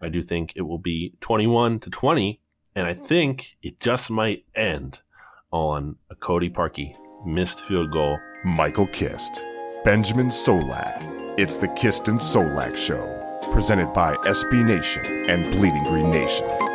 I do think it will be 21 to 20, and I hmm. think it just might end on a Cody Parkey missed field goal. Michael Kist, Benjamin Solak. It's the Kist and Solak Show, presented by SB Nation and Bleeding Green Nation.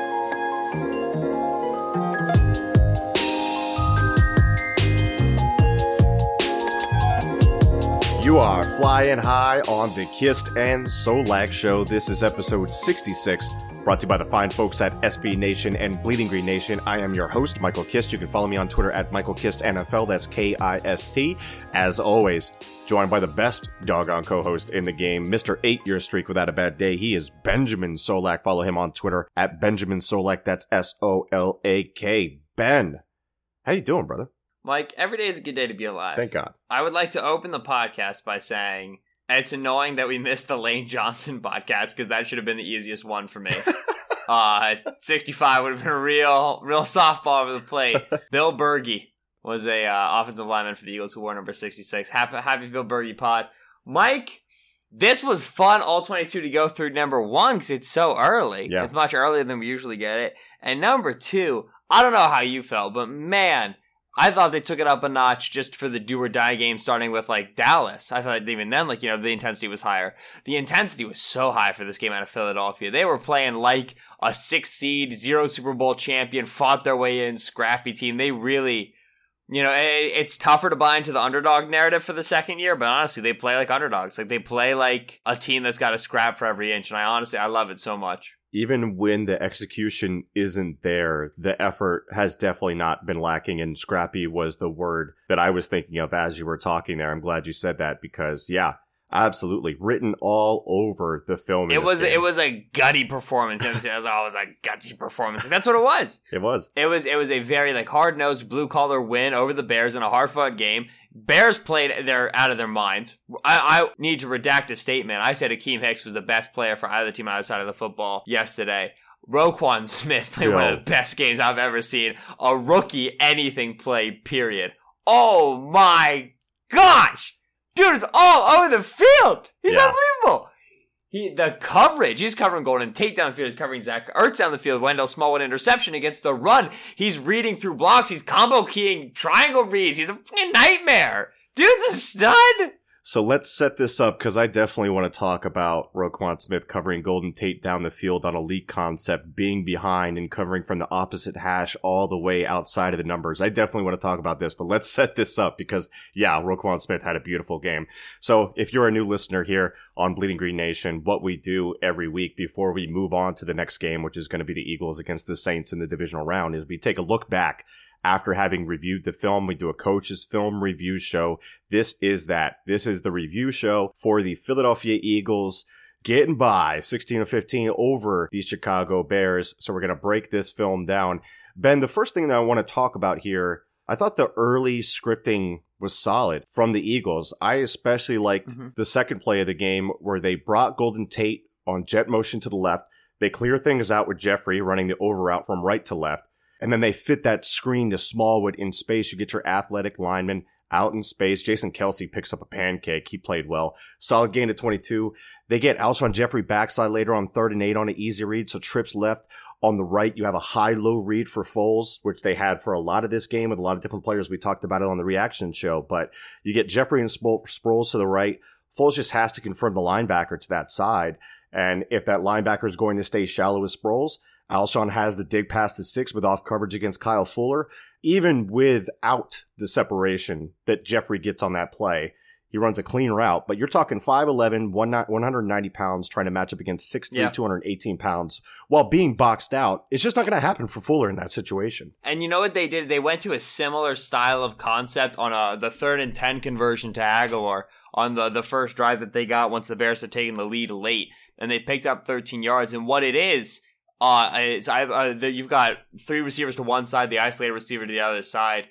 You are flying high on the Kist and Solak show. This is episode 66, brought to you by the fine folks at SB Nation and Bleeding Green Nation. I am your host, Michael Kist. You can follow me on Twitter at Michael Kist NFL. That's K I S T. As always, joined by the best doggone co-host in the game, Mr. Eight Year Streak Without a Bad Day. He is Benjamin Solak. Follow him on Twitter at Benjamin Solak. That's S O L A K. Ben, how you doing, brother? Mike, every day is a good day to be alive. Thank God. I would like to open the podcast by saying it's annoying that we missed the Lane Johnson podcast because that should have been the easiest one for me. uh, 65 would have been a real, real softball over the plate. Bill Bergey was a uh, offensive lineman for the Eagles who wore number 66. Happy, happy Bill Bergey pod. Mike, this was fun, all 22 to go through number one because it's so early. Yeah. It's much earlier than we usually get it. And number two, I don't know how you felt, but man, I thought they took it up a notch just for the do or die game, starting with like Dallas. I thought even then, like, you know, the intensity was higher. The intensity was so high for this game out of Philadelphia. They were playing like a six seed, zero Super Bowl champion, fought their way in, scrappy team. They really, you know, it, it's tougher to buy into the underdog narrative for the second year, but honestly, they play like underdogs. Like, they play like a team that's got to scrap for every inch. And I honestly, I love it so much. Even when the execution isn't there, the effort has definitely not been lacking. And scrappy was the word that I was thinking of as you were talking there. I'm glad you said that because, yeah, absolutely, written all over the film. It was game. it was a gutty performance. It was, it was always a gutsy performance. That's what it was. it was. It was it was a very like hard nosed blue collar win over the Bears in a hard fought game. Bears played their out of their minds. I, I need to redact a statement. I said Akiem Hicks was the best player for either team outside of the football yesterday. Roquan Smith played one of the best games I've ever seen. A rookie anything play, period. Oh my gosh! Dude is all over the field! He's Yeah. unbelievable! He the coverage, he's covering Golden Tate down the field, he's covering Zach Ertz down the field, Wendell Smallwood interception against the run. He's reading through blocks, he's combo keying triangle reads, he's a nightmare. Dude's a stud! So let's set this up because I definitely want to talk about Roquan Smith covering Golden Tate down the field on a leak concept, being behind and covering from the opposite hash all the way outside of the numbers. I definitely want to talk about this, but let's set this up because, yeah, Roquan Smith had a beautiful game. So if you're a new listener here on Bleeding Green Nation, what we do every week before we move on to the next game, which is going to be the Eagles against the Saints in the divisional round, is we take a look back after having reviewed the film. We do a coach's film review show. This is that. This is the review show for the Philadelphia Eagles getting by 16 to 15 over the Chicago Bears. So we're going to break this film down. Ben, the first thing that I want to talk about here, I thought the early scripting was solid from the Eagles. I especially liked Mhm. the second play of the game where they brought Golden Tate on jet motion to the left. They clear things out with Jeffery running the over route from right to left. And then they fit that screen to Smallwood in space. You get your athletic lineman out in space. Jason Kelce picks up a pancake. He played well. Solid gain to 22. They get Alshon Jeffery backside later on third and eight on an easy read. So trips left. On the right, you have a high-low read for Foles, which they had for a lot of this game with a lot of different players. We talked about it on the reaction show. But you get Jeffery and Spro- Sproles to the right. Foles just has to confirm the linebacker to that side. And if that linebacker is going to stay shallow with Sproles, Alshon has the dig past the six with off coverage against Kyle Fuller. Even without the separation that Jeffery gets on that play, he runs a clean route. But you're talking 5'11, 190 pounds trying to match up against 6'3, Yeah. 218 pounds while being boxed out. It's just not going to happen for Fuller in that situation. And you know what they did? They went to a similar style of concept on a, the third and 10 conversion to Agholor on the, the first drive that they got once the Bears had taken the lead late. And they picked up 13 yards. And what it is, Uh, it's, I, uh, the, you've got three receivers to one side, the isolated receiver to the other side,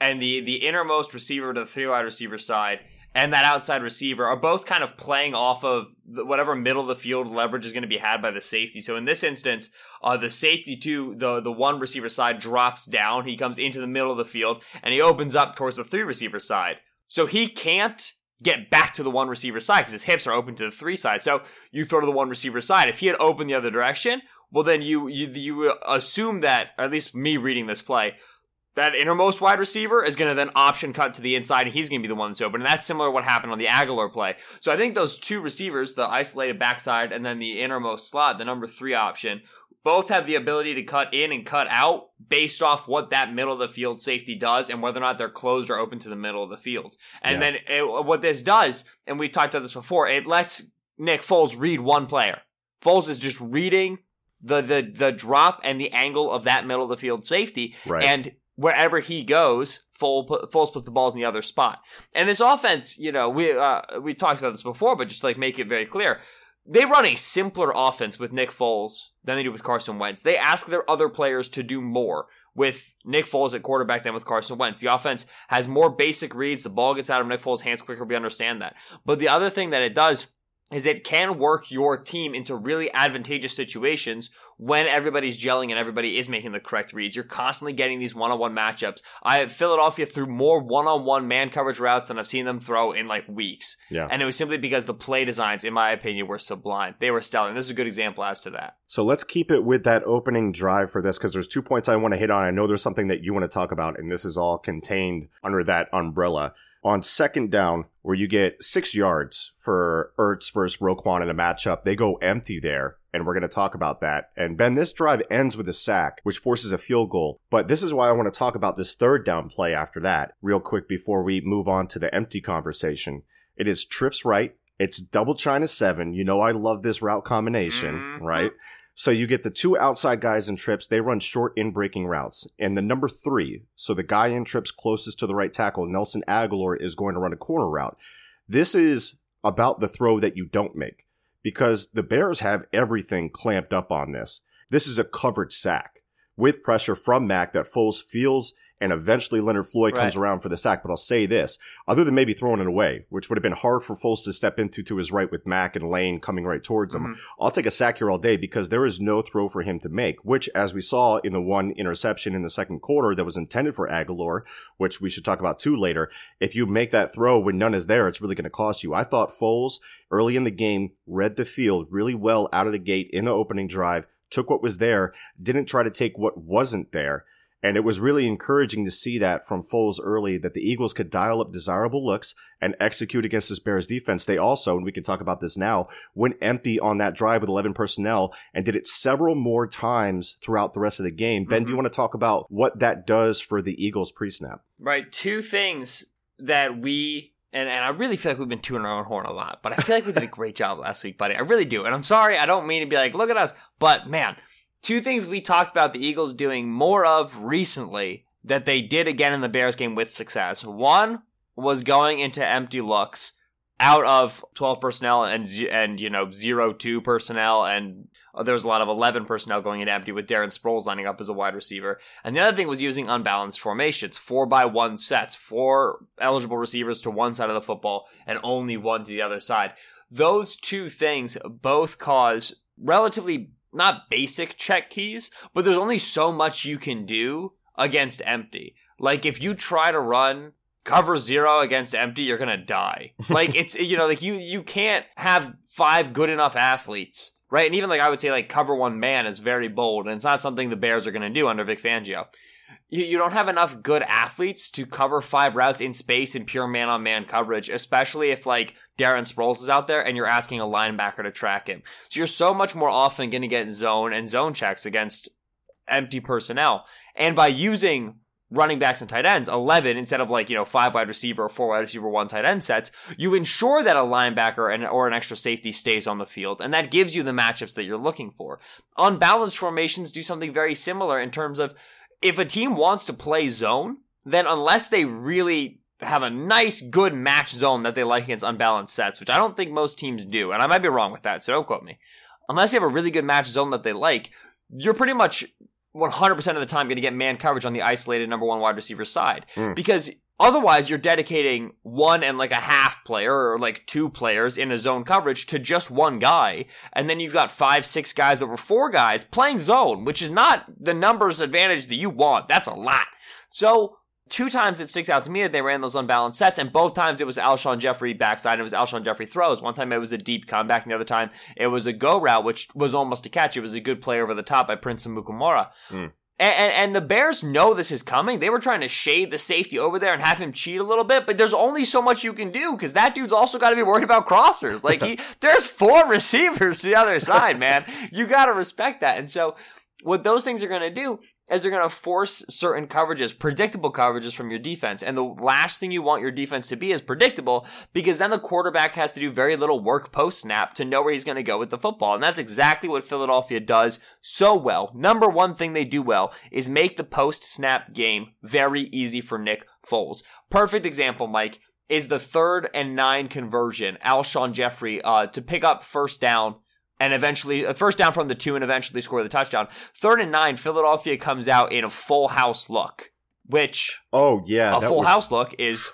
and the the innermost receiver to the three wide receiver side, and that outside receiver are both kind of playing off of whatever middle of the field leverage is going to be had by the safety. So in this instance, uh, the safety to the the one receiver side drops down. He comes into the middle of the field and he opens up towards the three receiver side. So he can't get back to the one receiver side because his hips are open to the three side. So you throw to the one receiver side. If he had opened the other direction, well then you you you assume that at least me reading this play that innermost wide receiver is going to then option cut to the inside and he's going to be the one that's open. And that's similar to what happened on the Agholor play. So I think those two receivers, the isolated backside and then the innermost slot, the number three option, both have the ability to cut in and cut out based off what that middle of the field safety does and whether or not they're closed or open to the middle of the field. And Yeah. then it, what this does, and we talked about this before, it lets Nick Foles read one player. Foles is just reading the the the drop and the angle of that middle of the field safety, Right. and wherever he goes, Foles, put- Foles puts the balls in the other spot. And this offense, you know, we uh, we talked about this before, but just like make it very clear, they run a simpler offense with Nick Foles than they do with Carson Wentz. They ask their other players to do more with Nick Foles at quarterback than with Carson Wentz. The offense has more basic reads. The ball gets out of Nick Foles' hands quicker. We understand that. But the other thing that it does is it can work your team into really advantageous situations when everybody's gelling and everybody is making the correct reads. You're constantly getting these one-on-one matchups. I Philadelphia threw more one-on-one man coverage routes than I've seen them throw in like weeks. Yeah. And it was simply because the play designs, in my opinion, were sublime. They were stellar. And this is a good example as to that. So let's keep it with that opening drive for this because there's two points I want to hit on. I know there's something that you want to talk about, and this is all contained under that umbrella. On second down, where you get six yards for Ertz versus Roquan in a matchup, they go empty there, and we're going to talk about that. And Ben, this drive ends with a sack, which forces a field goal. But this is why I want to talk about this third down play after that, real quick before we move on to the empty conversation. It is trips right. It's double China seven. You know I love this route combination, Mhm. right? So you get the two outside guys in trips. They run short in breaking routes. And the number three, so the guy in trips closest to the right tackle, Nelson Agholor, is going to run a corner route. This is about the throw that you don't make because the Bears have everything clamped up on this. This is a covered sack with pressure from Mack that Foles feels and eventually Leonard Floyd comes around for the sack. But I'll say this, other than maybe throwing it away, which would have been hard for Foles to step into to his right with Mack and Lane coming right towards him. Mhm. I'll take a sack here all day because there is no throw for him to make, which, as we saw in the one interception in the second quarter that was intended for Agholor, which we should talk about too later, if you make that throw when none is there, it's really going to cost you. I thought Foles early in the game read the field really well out of the gate in the opening drive, took what was there, didn't try to take what wasn't there. And it was really encouraging to see that from Foles early that the Eagles could dial up desirable looks and execute against this Bears defense. They also, and we can talk about this now, went empty on that drive with 11 personnel and did it several more times throughout the rest of the game. Ben, do you Mhm. want to talk about what that does for the Eagles pre snap? Right. Two things that we and, and I really feel like we've been tooting our own horn a lot, but I feel like we did a great job last week, buddy. I really do. And I'm sorry, I don't mean to be like, look at us. But man, two things we talked about the Eagles doing more of recently that they did again in the Bears game with success. One was going into empty looks out of 12 personnel and and you know 0 2 personnel and uh, there was a lot of 11 personnel going into empty with Darren Sproles lining up as a wide receiver. And the other thing was using unbalanced formations, four by one sets, four eligible receivers to one side of the football and only one to the other side. Those two things both cause relatively not basic check keys, but there's only so much you can do against empty. Like if you try to run cover zero against empty, you're gonna die. Like it's you know like you you can't have five good enough athletes, right? And even like I would say like cover one man is very bold, and it's not something the Bears are gonna do under Vic Fangio. You, you don't have enough good athletes to cover five routes in space in pure man on man coverage, especially if like Darren Sproles is out there and you're asking a linebacker to track him. So you're so much more often going to get zone and zone checks against empty personnel. And by using running backs and tight ends, 11 instead of like, you know, five wide receiver or four wide receiver, one tight end sets, you ensure that a linebacker and, or an extra safety stays on the field. And that gives you the matchups that you're looking for. Unbalanced formations do something very similar in terms of if a team wants to play zone, then unless they really have a nice, good match zone that they like against unbalanced sets, which I don't think most teams do, and I might be wrong with that, so don't quote me. Unless they have a really good match zone that they like, you're pretty much 100% of the time going to get man coverage on the isolated number one wide receiver side Mm. because otherwise you're dedicating one and like a half player or like two players in a zone coverage to just one guy and then you've got five six guys over four guys playing zone which is not the numbers advantage that you want that's a lot so two times it sticks out to me that they ran those unbalanced sets, and both times it was Alshon Jeffery backside, it was Alshon Jeffery throws. One time it was a deep comeback, and the other time it was a go route, which was almost a catch. It was a good play over the top by Prince Amukamara. Mm. And, and, and the Bears know this is coming. They were trying to shade the safety over there and have him cheat a little bit, but there's only so much you can do because that dude's also got to be worried about crossers. Like he, there's four receivers to the other side, man. You got to respect that. And so, what those things are going to do is they're going to force certain coverages, predictable coverages from your defense. And the last thing you want your defense to be is predictable because then the quarterback has to do very little work post snap to know where he's going to go with the football. And that's exactly what Philadelphia does so well. Number one thing they do well is make the post snap game very easy for Nick Foles. Perfect example, Mike, is the third and nine conversion. Alshon Jeffery, uh, to pick up first down and eventually uh, first down from the two and eventually score the touchdown. Third and nine, Philadelphia comes out in a full house look, which Oh yeah, a full was- house look is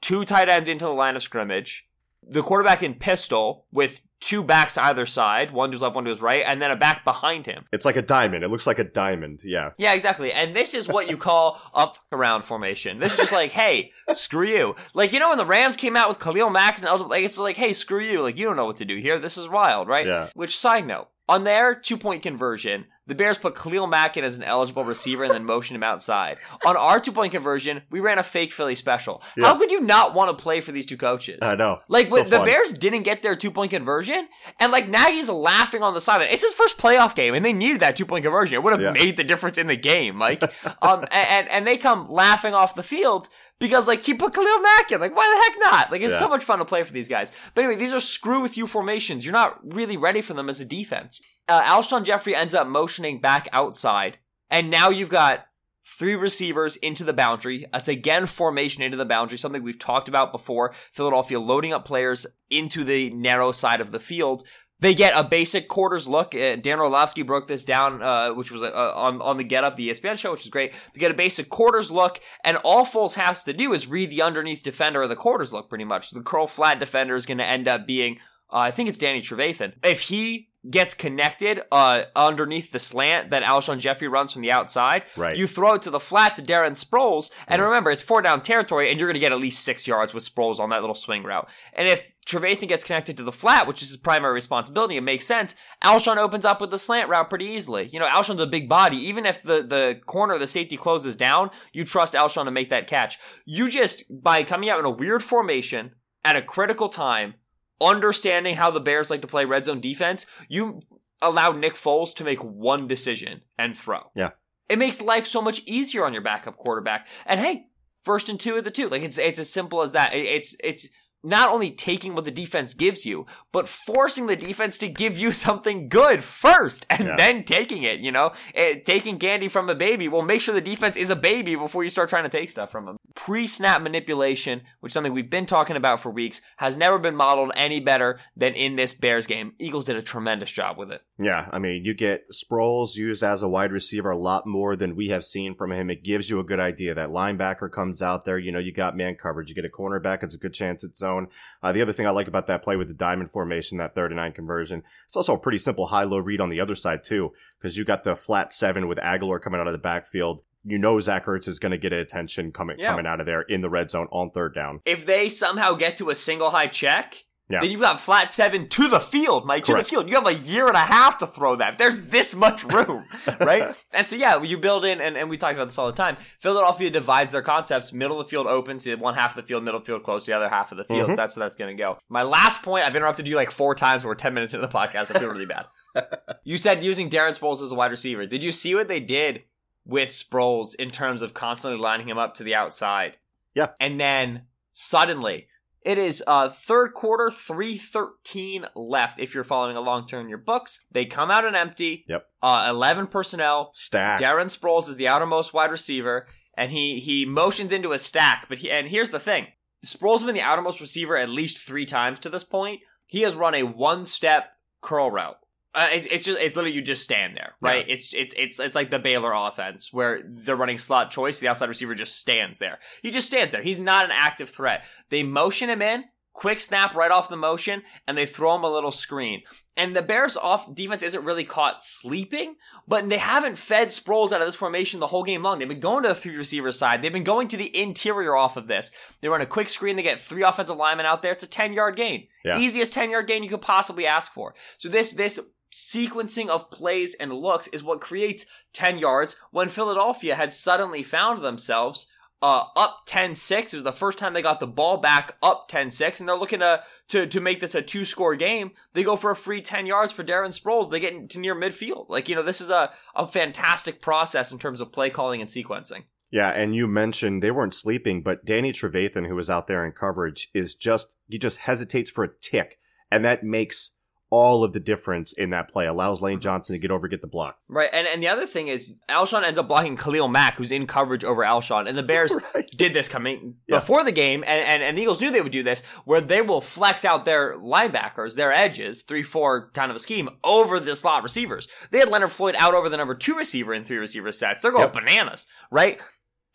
two tight ends into the line of scrimmage, the quarterback in pistol with two backs to either side, one to his left, one to his right, and then a back behind him. It's like a diamond. It looks like a diamond. Yeah. Yeah, exactly. And this is what you call a fuck around formation. This is just like, hey, screw you. Like, you know, when the Rams came out with Khalil Mack and Elgin, like, it's like, hey, screw you. Like, you don't know what to do here. This is wild, right? Yeah. Which, side note, on their two point conversion, the Bears put Khalil Mack in as an eligible receiver and then motioned him outside. On our two point conversion, we ran a fake Philly special. Yeah. How could you not want to play for these two coaches? I know. Like So the. Bears didn't get their two point conversion, and like Nagy's laughing on the sideline. It's his first playoff game, and they needed that two point conversion. It would have Yeah. made the difference in the game, Mike. um, and, and and they come laughing off the field because like he put Khalil Mack in. Like why the heck not? Like it's Yeah. so much fun to play for these guys. But anyway, these are screw with you formations. You're not really ready for them as a defense. Uh, Alshon Jeffery ends up motioning back outside, and now you've got three receivers into the boundary. It's again formation into the boundary, something we've talked about before. Philadelphia loading up players into the narrow side of the field. They get a basic quarters look. Uh, Dan Orlovsky broke this down, uh, which was uh, on on the Get Up, the ESPN show, which is great. They get a basic quarters look, and all Foles has to do is read the underneath defender of the quarters look, pretty much. The curl flat defender is going to end up being, uh, I think it's Danny Trevathan. If he gets connected uh, underneath the slant that Alshon Jeffery runs from the outside, Right. you throw it to the flat to Darren Sproles, and remember, it's four down territory, and you're going to get at least six yards with Sproles on that little swing route. And if Trevathan gets connected to the flat, which is his primary responsibility, it makes sense. Alshon opens up with the slant route pretty easily. You know, Alshon's a big body. Even if the, the corner of the safety closes down, you trust Alshon to make that catch. You just, by coming out in a weird formation at a critical time, understanding how the Bears like to play red zone defense, you allow Nick Foles to make one decision and throw. Yeah. It makes life so much easier on your backup quarterback. And hey, first and two of the two. Like it's it's as simple as that. It- It's it's not only taking what the defense gives you, but forcing the defense to give you something good first and Yeah. then taking it, you know? Eh, taking candy from a baby. Well, make sure the defense is a baby before you start trying to take stuff from them. Pre-snap manipulation, which is something we've been talking about for weeks, has never been modeled any better than in this Bears game. Eagles did a tremendous job with it. Yeah, I mean, you get Sproles used as a wide receiver a lot more than we have seen from him. It gives you a good idea. That linebacker comes out there, you know, you got man coverage. You get a cornerback, it's a good chance at zone. Uh, the other thing I like about that play with the diamond formation, that third and nine conversion, it's also a pretty simple high low read on the other side, too, because you got the flat seven with Agholor coming out of the backfield. You know Zach Ertz is going to get attention coming Yeah. coming out of there in the red zone on third down. If they somehow get to a single high check, Yeah. then you've got flat seven to the field, Mike, to the field. You have a year and a half to throw that. There's this much room, right? and so, yeah, you build in, and, and we talk about this all the time. Philadelphia divides their concepts middle of the field open to one half of the field, middle of the field close to the other half of the field. Mhm. So that's that's going to go. My last point, I've interrupted you like four times. We're 10 minutes into the podcast. I feel really bad. you said using Darren Sproles as a wide receiver. Did you see what they did with Sproles in terms of constantly lining him up to the outside? Yeah. And then suddenly, it is uh third quarter, 313 left if you're following along to in your books. They come out an empty. Yep. Uh 11 personnel. Stack. Darren Sproles is the outermost wide receiver, and he he motions into a stack. But he and here's the thing: Sproles has been the outermost receiver at least three times to this point. He has run a one-step curl route Uh, it's, it's just it's literally you just stand there, right? It's it's it's it's like the Baylor offense where they're running slot choice. The outside receiver just stands there. He just stands there. He's not an active threat. They motion him in, quick snap right off the motion, and they throw him a little screen. And the Bears off defense isn't really caught sleeping, but they haven't fed Sproles out of this formation the whole game long. They've been going to the three receiver side. They've been going to the interior off of this. They run a quick screen. They get three offensive linemen out there. It's a 10 yard gain. Yeah. Easiest 10 yard gain you could possibly ask for. So this, this sequencing of plays and looks is what creates 10 yards when Philadelphia had suddenly found themselves uh, up 10-6. It was the first time they got the ball back up 10-6, and they're looking to, to, to make this a two-score game. They go for a free 10 yards for Darren Sproles. They get to near midfield. Like, you know, this is a, a fantastic process in terms of play calling and sequencing. Yeah, and you mentioned they weren't sleeping, but Danny Trevathan, who was out there in coverage, is just he just hesitates for a tick, and that makes all of the difference in that play. Allows Lane mm-hmm. Johnson to get over, get the block. Right, and, and the other thing is Alshon ends up blocking Khalil Mack, who's in coverage over Alshon, and the Bears Right. did this coming Yeah. before the game, and, and, and the Eagles knew they would do this, where they will flex out their linebackers, their edges, 3-4 kind of a scheme, over the slot receivers. They had Leonard Floyd out over the number two receiver in three receiver sets. They're going Yep. bananas, right?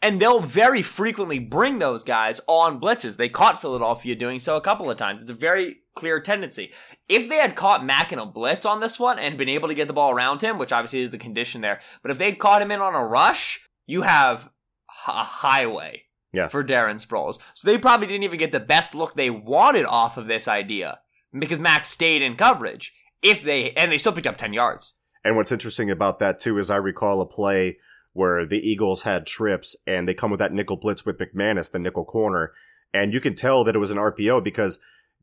And they'll very frequently bring those guys on blitzes. They caught Philadelphia doing so a couple of times. It's a very clear tendency. If they had caught Mack in a blitz on this one and been able to get the ball around him, which obviously is the condition there, but if they'd caught him in on a rush, you have a highway Yeah. for Darren Sproles. So they probably didn't even get the best look they wanted off of this idea because Mack stayed in coverage. If they and they still picked up ten yards. And what's interesting about that too is I recall a play where the Eagles had trips and they come with that nickel blitz with McManus, the nickel corner, and you can tell that it was an RPO because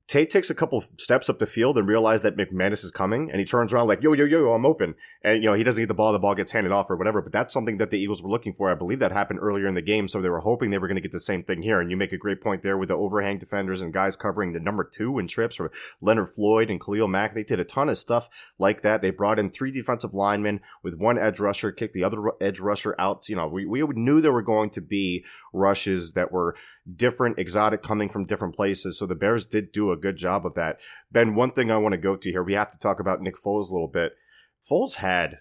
Tate takes a couple steps up the field and realizes that McManus is coming, and he turns around like, "Yo, yo, yo, I'm open," and you know he doesn't get the ball, the ball gets handed off or whatever. But that's something that the Eagles were looking for. I believe that happened earlier in the game, so they were hoping they were going to get the same thing here. And you make a great point there with the overhang defenders and guys covering the number two in trips for Leonard Floyd and Khalil Mack. They did a ton of stuff like that. They brought in three defensive linemen with one edge rusher, kicked the other edge rusher out. You know, we, we knew there were going to be rushes that were different, exotic, coming from different places. So the Bears did do a good job of that. Ben, one thing I want to go to here, we have to talk about Nick Foles a little bit. Foles had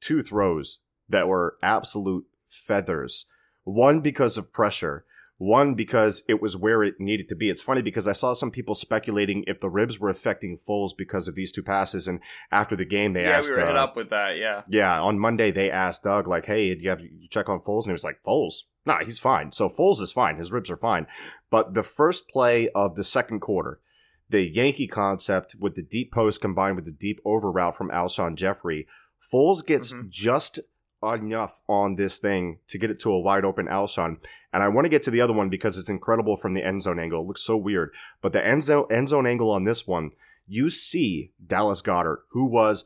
two throws that were absolute feathers. One because of pressure. One because it was where it needed to be. It's funny because I saw some people speculating if the ribs were affecting Foles because of these two passes, and after the game they asked, Yeah, we were uh, hit up with that. Yeah. yeah, on Monday they asked Doug like, "Hey, do you have you check on Foles?" And he was like, "Foles, nah, he's fine." So Foles is fine. His ribs are fine. But the first play of the second quarter, the Yankee concept with the deep post combined with the deep over route from Alshon Jeffery, Foles gets Mhm. just enough on this thing to get it to a wide open Alshon. And I want to get to the other one because it's incredible from the end zone angle. It looks so weird. But the end zone, end zone angle on this one, you see Dallas Goedert, who was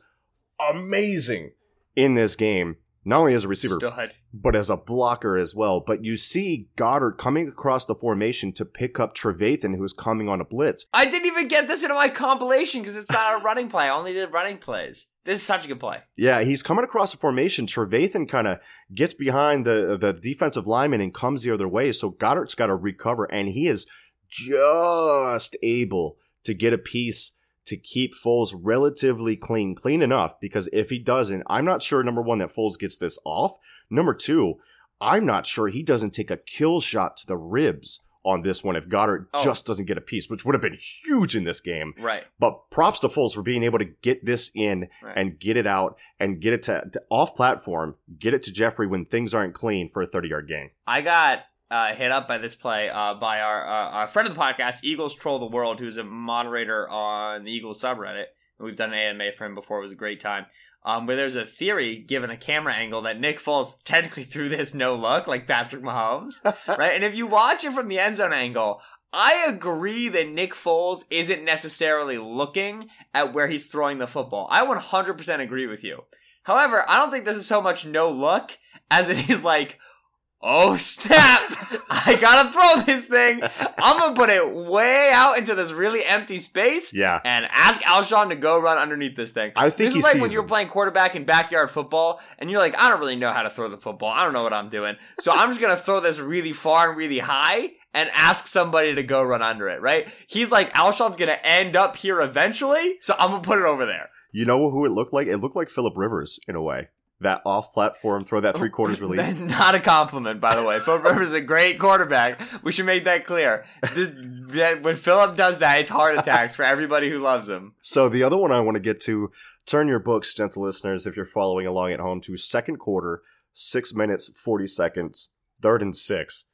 amazing in this game, not only as a receiver, Stud. but as a blocker as well. But you see Goedert coming across the formation to pick up Trevathan, who's coming on a blitz. I didn't even get this into my compilation because it's not a running play. I only did running plays. This is such a good play. Yeah, he's coming across the formation. Trevathan kind of gets behind the the defensive lineman and comes the other way. So Goedert's got to recover, and he is just able to get a piece to keep Foles relatively clean, clean enough. Because if he doesn't, I'm not sure. Number one, that Foles gets this off. Number two, I'm not sure he doesn't take a kill shot to the ribs on this one if Goedert Oh. just doesn't get a piece, which would have been huge in this game. Right. But props to Foles for being able to get this in Right. and get it out and get it to, to off platform, get it to Jeffery when things aren't clean for a 30 yard gain. I got uh, hit up by this play uh, by our, uh, our friend of the podcast, Eagles Troll the World, who's a moderator on the Eagles subreddit. We've done an AMA for him before. It was a great time. Um, where there's a theory, given a camera angle, that Nick Foles technically threw this no look, like Patrick Mahomes, right? And if you watch it from the end zone angle, I agree that Nick Foles isn't necessarily looking at where he's throwing the football. I 100% agree with you. However, I don't think this is so much no look as it is like, oh snap, I gotta throw this thing. I'm gonna put it way out into this really empty space Yeah. and ask Alshon to go run underneath this thing. I think this is like when you're playing quarterback in backyard football and you're like, I don't really know how to throw the football. I don't know what I'm doing. So I'm just gonna throw this really far and really high and ask somebody to go run under it, right? He's like, Alshon's gonna end up here eventually, so I'm gonna put it over there. You know who it looked like? It looked like Philip Rivers in a way. That off platform, throw that three quarters release. That's not a compliment, by the way. Philip Rivers is a great quarterback. We should make that clear. This, that, when Philip does that, it's heart attacks for everybody who loves him. So the other one I want to get to, turn your books, gentle listeners, if you're following along at home, to second quarter, six minutes, 40 seconds, third and six.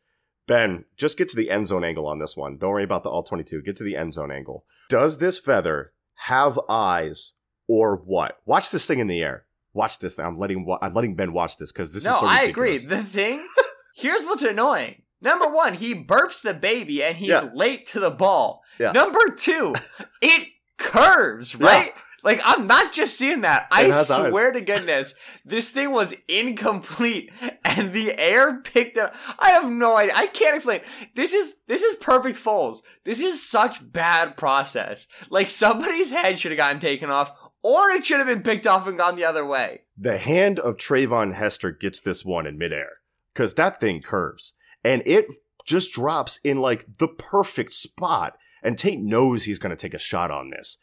Ben, just get to the end zone angle on this one. Don't worry about the all 22. Get to the end zone angle. Does this feather have eyes or what? Watch this thing in the air. Watch this. I'm letting I'm letting Ben watch this because this no, is so I agree. The thing, here's what's annoying. Number one, he burps the baby and he's Yeah. late to the ball. Yeah. Number two, it curves, right? Like I'm not just seeing that. I has eyes. swear to goodness, this thing was incomplete and the air picked up. I have no idea. I can't explain. This is this is perfect Foles. This is such bad process. Like somebody's head should have gotten taken off, or it should have been picked off and gone the other way. the hand of Treyvon Hester gets this one in midair because that thing curves and it just drops in like the perfect spot. And Tate knows he's going to take a shot on this.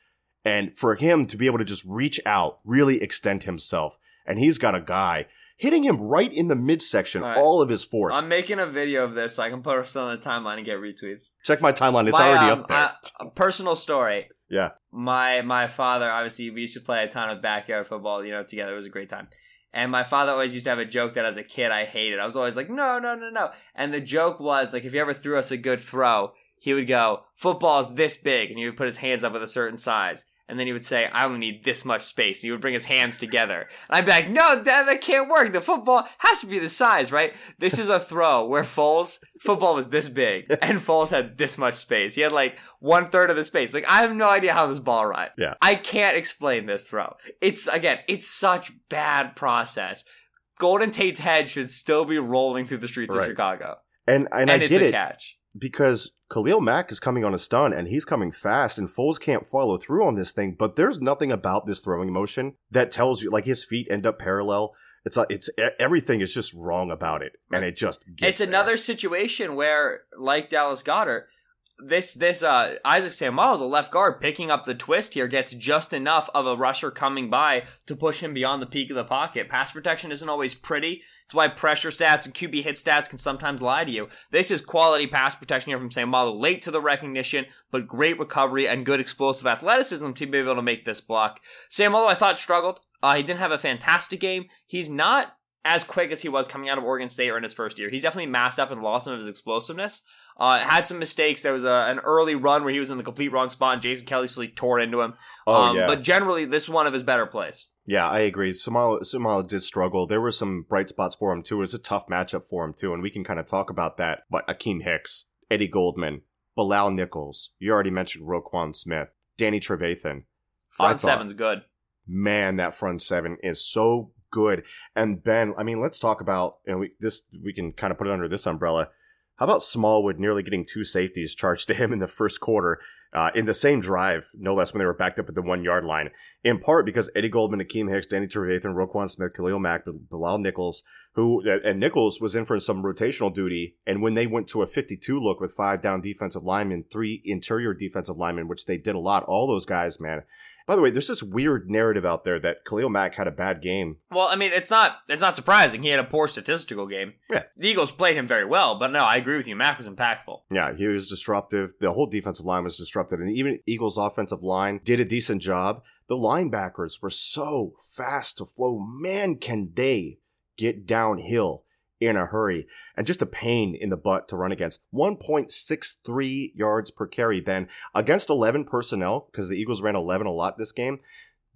And for him to be able to just reach out, really extend himself, and he's got a guy hitting him right in the midsection, All right. all of his force. I'm making a video of this so I can post it on the timeline and get retweets. Check my timeline; it's My, already um, up there. a personal story. yeah, My my father, obviously, we used to play a ton of backyard football, you know, together. It was a great time. And my father always used to have a joke that as a kid I hated. I was always like, no, no, no, no. And the joke was like, if he ever threw us a good throw, he would go, football's this big, and he would put his hands up with a certain size. And then he would say, I only need this much space. And he would bring his hands together. And I'd be like, no, Dad, that can't work. The football has to be the size, right? This is a throw where Foles, football was this big, and Foles had this much space. He had like one third of the space. Like, I have no idea how this ball arrived. Yeah. I can't explain this throw. It's, again, it's such bad process. Golden Tate's head should still be rolling through the streets Right. of Chicago. and and, And, I it's get a it catch. because Khalil Mack is coming on a stun and he's coming fast, and Foles can't follow through on this thing. But there's nothing about this throwing motion that tells you like his feet end up parallel. It's like it's everything is just wrong about it, and it just gets it's there. another situation where, like Dallas Goedert, this this uh Isaac Seumalo, the left guard, picking up the twist here, gets just enough of a rusher coming by to push him beyond the peak of the pocket. Pass protection isn't always pretty. It's why pressure stats and QB hit stats can sometimes lie to you. This is quality pass protection here from Sam Seumalo, late to the recognition, but great recovery and good explosive athleticism to be able to make this block. Sam Seumalo, I thought, struggled. Uh, he didn't have a fantastic game. He's not as quick as he was coming out of Oregon State or in his first year. He's definitely masked up and lost some of his explosiveness. Uh, had some mistakes. There was a, an early run where he was in the complete wrong spot and Jason Kelce tore into him. Oh um, yeah, But generally, this is one of his better plays. Yeah, I agree. Seumalo Seumalo did struggle. There were some bright spots for him too. It was a tough matchup for him too, and we can kind of talk about that. But Akiem Hicks, Eddie Goldman, Bilal Nichols. You already mentioned Roquan Smith, Danny Trevathan. Front thought- seven's good. man, that front seven is so good. And Ben, I mean, let's talk about and we this we can kind of put it under this umbrella. How about Smallwood nearly getting two safeties charged to him in the first quarter, uh, in the same drive, no less, when they were backed up at the one yard line. In part because Eddie Goldman, Akiem Hicks, Danny Trevathan, Roquan Smith, Khalil Mack, Bilal Nichols, who and Nichols was in for some rotational duty. And when they went to a 52 look with five down defensive linemen, three interior defensive linemen, which they did a lot, all those guys, man. By the way, there's this weird narrative out there that Khalil Mack had a bad game. Well, I mean, it's not it's not surprising. He had a poor statistical game. Yeah. The Eagles played him very well, but no, I agree with you. Mack was impactful. Yeah, he was disruptive. The whole defensive line was disrupted, and even Eagles' offensive line did a decent job. The linebackers were so fast to flow. Man, can they get downhill in a hurry? And just a pain in the butt to run against. 1.63 yards per carry, Ben. Against 11 personnel, because the Eagles ran 11 a lot this game,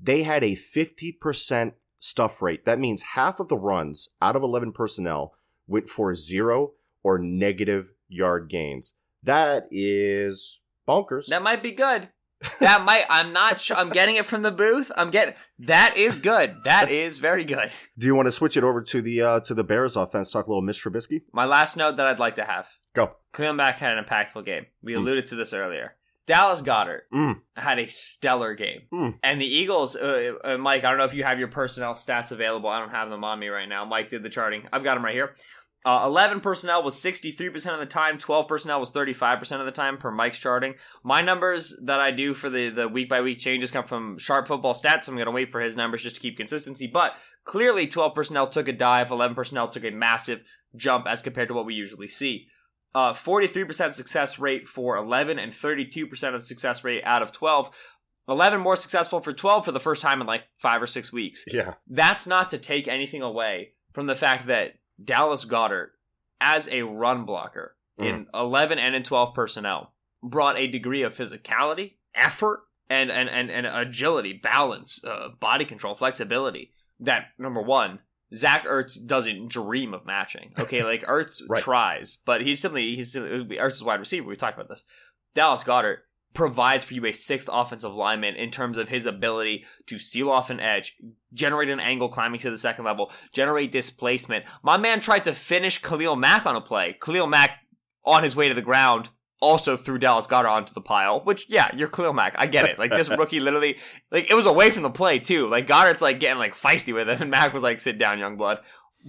they had a 50% stuff rate. That means half of the runs out of 11 personnel went for zero or negative yard gains. That is bonkers. That might be good. That might. I'm not. Sure. I'm getting it from the booth. I'm getting. That is good. That is very good. Do you want to switch it over to the uh, to the Bears offense? Talk a little Mitch Trubisky. My last note that I'd like to have. Go. Cleveland back had an impactful game. We Mm. alluded to this earlier. Dallas Goedert Mm. had a stellar game. Mm. And the Eagles, uh, uh, Mike, I don't know if you have your personnel stats available. I don't have them on me right now. Mike did the charting. I've got them right here. Uh, 11 personnel was 63% of the time, 12 personnel was 35% of the time per Mike's charting. My numbers that I do for the, the week by week changes come from Sharp Football Stats, so I'm going to wait for his numbers just to keep consistency. But clearly, 12 personnel took a dive, 11 personnel took a massive jump as compared to what we usually see. Uh, 43% success rate for 11 and 32% of success rate out of 12. 11 more successful for 12 for the first time in like five or six weeks. Yeah. That's not to take anything away from the fact that Dallas Goedert, as a run blocker in 11 and in 12 personnel, brought a degree of physicality, effort, and, and, and, and agility, balance, uh, body control, flexibility that, number one, Zach Ertz doesn't dream of matching. Okay, like Ertz Right. tries, but he's simply he's Ertz is wide receiver. We talked about this. Dallas Goedert provides for you a sixth offensive lineman in terms of his ability to seal off an edge, generate an angle climbing to the second level, generate displacement. My man tried to finish Khalil Mack on a play. Khalil Mack on his way to the ground also threw Dallas Goedert onto the pile, which yeah, you're Khalil Mack. I get it. Like this rookie literally like it was away from the play too. Like Goedert's like getting like feisty with him and Mack was like sit down young blood.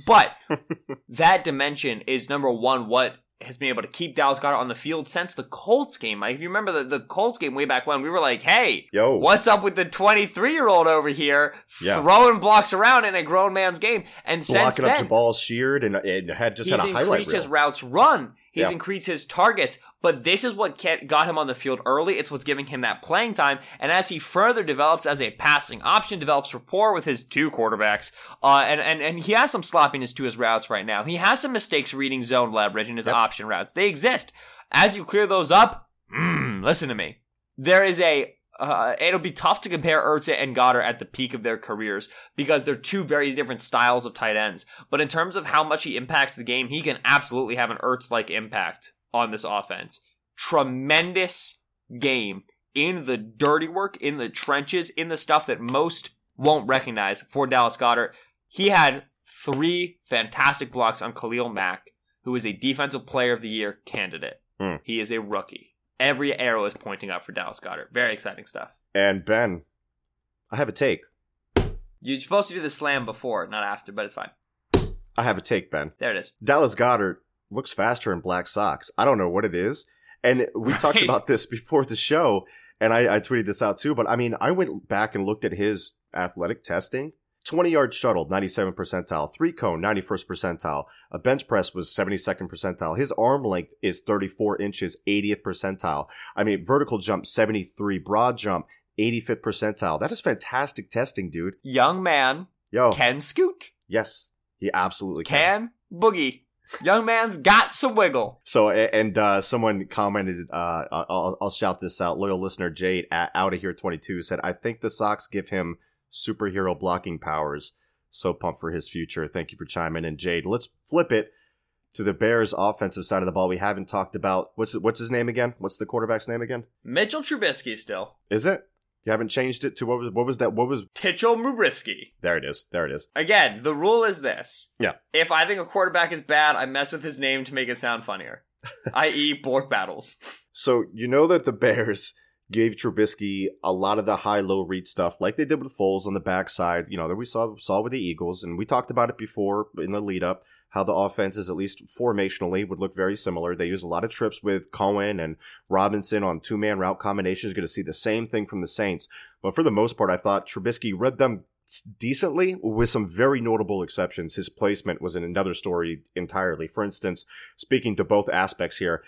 But that dimension is number one what has been able to keep Dallas Goedert on the field since the Colts game. Like if you remember the, the Colts game way back when, we were like, hey, Yo. what's up with the 23 year old over here Yeah. throwing blocks around in a grown man's game? And since Blocking up then, Jabaal Sheard and uh, it had just had a highlight He's increased reel. his routes run. He's Yeah. increased his targets, but this is what kept, got him on the field early. It's what's giving him that playing time. And as he further develops as a passing option, develops rapport with his two quarterbacks, uh, and, and, and he has some sloppiness to his routes right now. He has some mistakes reading zone leverage in his Yep. option routes. They exist. As you clear those up, mm, listen to me. There is a uh, it'll be tough to compare Ertz and Goedert at the peak of their careers because they're two very different styles of tight ends. But in terms of how much he impacts the game, he can absolutely have an Ertz like impact on this offense. Tremendous game in the dirty work, in the trenches, in the stuff that most won't recognize for Dallas Goedert. He had three fantastic blocks on Khalil Mack, who is a defensive player of the year candidate. Hmm. He is a rookie. Every arrow is pointing up for Dallas Goedert. Very exciting stuff. And Ben, I have a take. You're supposed to do the slam before, not after, but it's fine. I have a take, Ben. There it is. Dallas Goedert looks faster in black socks. I don't know what it is. And we talked Right. about this before the show, and I, I tweeted this out too. But I mean, I went back and looked at his athletic testing. 20 yard shuttle, 97 percentile. Three cone, 91st percentile. A bench press was 72nd percentile. His arm length is 34 inches, 80th percentile. I mean, vertical jump, 73. Broad jump, 85th percentile. That is fantastic testing, dude. Young man Yo, can scoot, yes, he absolutely can. can boogie. Young man's got some wiggle. So and uh, someone commented, uh, I'll, I'll shout this out. Loyal listener Jade at out of here twenty two said, "I think the Sox give him superhero blocking powers. So pumped for his future. Thank you for chiming in, Jade. Let's flip it to the Bears' offensive side of the ball. We haven't talked about what's what's his name again? What's the quarterback's name again? Mitchell Trubisky still. Is it? You haven't changed it to what was what was that? What was Titchell Mubrisky. there? It is. There it is. Again, the rule is this. Yeah. If I think a quarterback is bad, I mess with his name to make it sound funnier. i.e., board battles. So you know that the Bears gave Trubisky a lot of the high-low read stuff, like they did with Foles on the backside. You know that we saw saw with the Eagles, and we talked about it before in the lead up. How the offenses, at least formationally, would look very similar. They use a lot of trips with Cohen and Robinson on two-man route combinations. You're going to see the same thing from the Saints, but for the most part, I thought Trubisky read them decently, with some very notable exceptions. His placement was in another story entirely. For instance, speaking to both aspects here,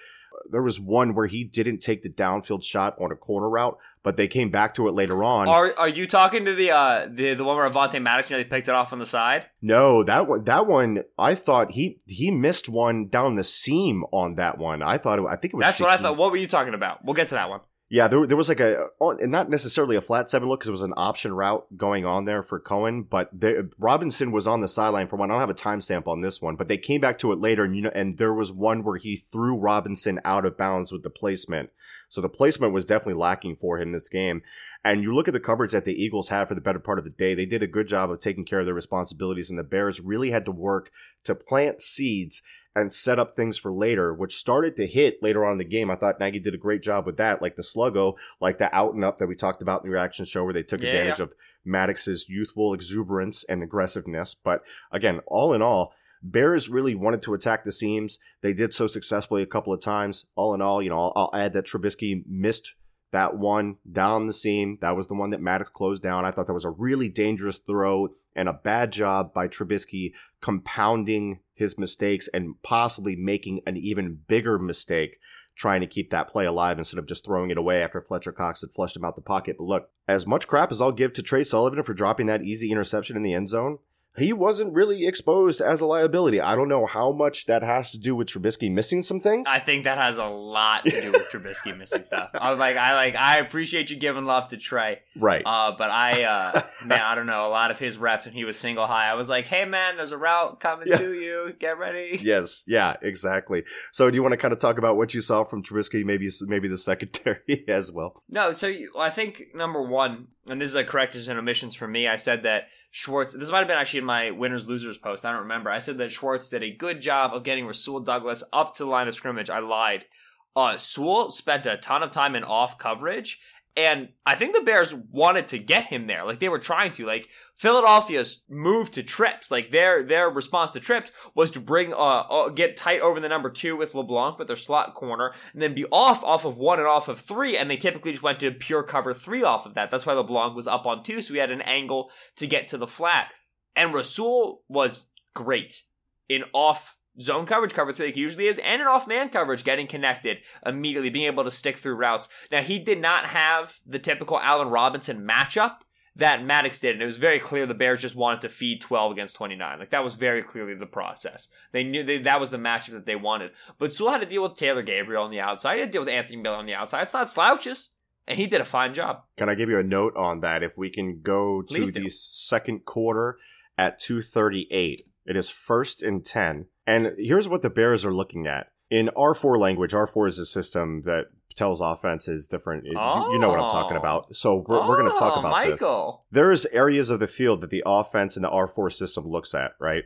there was one where he didn't take the downfield shot on a corner route, but they came back to it later on. Are are you talking to the uh the, the one where Avonte Maddox they picked it off on the side? no, that one, that one, I thought he he missed one down the seam on that one. I thought, it, I think it was. That's what I thought. What were you talking about? We'll get to that one. Yeah, there, there was like a oh, and not necessarily a flat seven look because it was an option route going on there for Cohen, but they, Robinson was on the sideline for one. I don't have a timestamp on this one, but they came back to it later, and you know, and there was one where he threw Robinson out of bounds with the placement. So the placement was definitely lacking for him this game. And you look at the coverage that the Eagles had for the better part of the day; they did a good job of taking care of their responsibilities, and the Bears really had to work to plant seeds and set up things for later, which started to hit later on in the game. I thought Nagy did a great job with that, like the sluggo, like the out and up that we talked about in the reaction show, where they took Yeah, advantage of Maddox's youthful exuberance and aggressiveness. But again, all in all, Bears really wanted to attack the seams. They did so successfully a couple of times. All in all, you know, I'll, I'll add that Trubisky missed that one down the seam. That was the one that Maddox closed down. I thought that was a really dangerous throw and a bad job by Trubisky compounding his mistakes and possibly making an even bigger mistake trying to keep that play alive instead of just throwing it away after Fletcher Cox had flushed him out the pocket. But look, as much crap as I'll give to Tre Sullivan for dropping that easy interception in the end zone, he wasn't really exposed as a liability. I don't know how much that has to do with Trubisky missing some things. I think that has a lot to do with Trubisky missing stuff. I was like, I like, I appreciate you giving love to Tre, right. uh, but I, uh, man, I don't know. A lot of his reps when he was single high, I was like, hey man, there's a route coming Yeah. to you. Get ready. yes, yeah, exactly. So, do you want to kind of talk about what you saw from Trubisky, maybe maybe the secondary as well? No, so you, I think number one, and this is a corrections and omissions for me. I said that Schwartz. This might have been actually in my winners losers post. I don't remember. I said that Schwartz did a good job of getting Rasul Douglas up to the line of scrimmage. I lied. Uh, Sewell spent a ton of time in off coverage, and I think the Bears wanted to get him there. Like they were trying to. Like Philadelphia's move to trips, like their their response to trips was to bring uh, uh get tight over the number two with LeBlanc with their slot corner, and then be off off of one and off of three, and they typically just went to pure cover three off of that. That's why LeBlanc was up on two, so we had an angle to get to the flat. And Rasul was great in off zone coverage, cover three, like he usually is, and an off man coverage, getting connected immediately, being able to stick through routes. Now he did not have the typical Allen Robinson matchup that Maddox did, and it was very clear the Bears just wanted to feed 12 against 29. Like that was very clearly the process. They knew they, that was the matchup that they wanted. But Sewell had to deal with Taylor Gabriel on the outside. He had to deal with Anthony Miller on the outside. It's not slouches, and he did a fine job. Can I give you a note on that? If we can go to the second quarter at 238, it is first and 10. And here's what the Bears are looking at. In R4 language, R4 is a system that tells offenses different. you- You know what I'm talking Oh. about. So we're, we're going to talk Oh, about this. There's areas of the field that the offense and the R4 system looks at, right?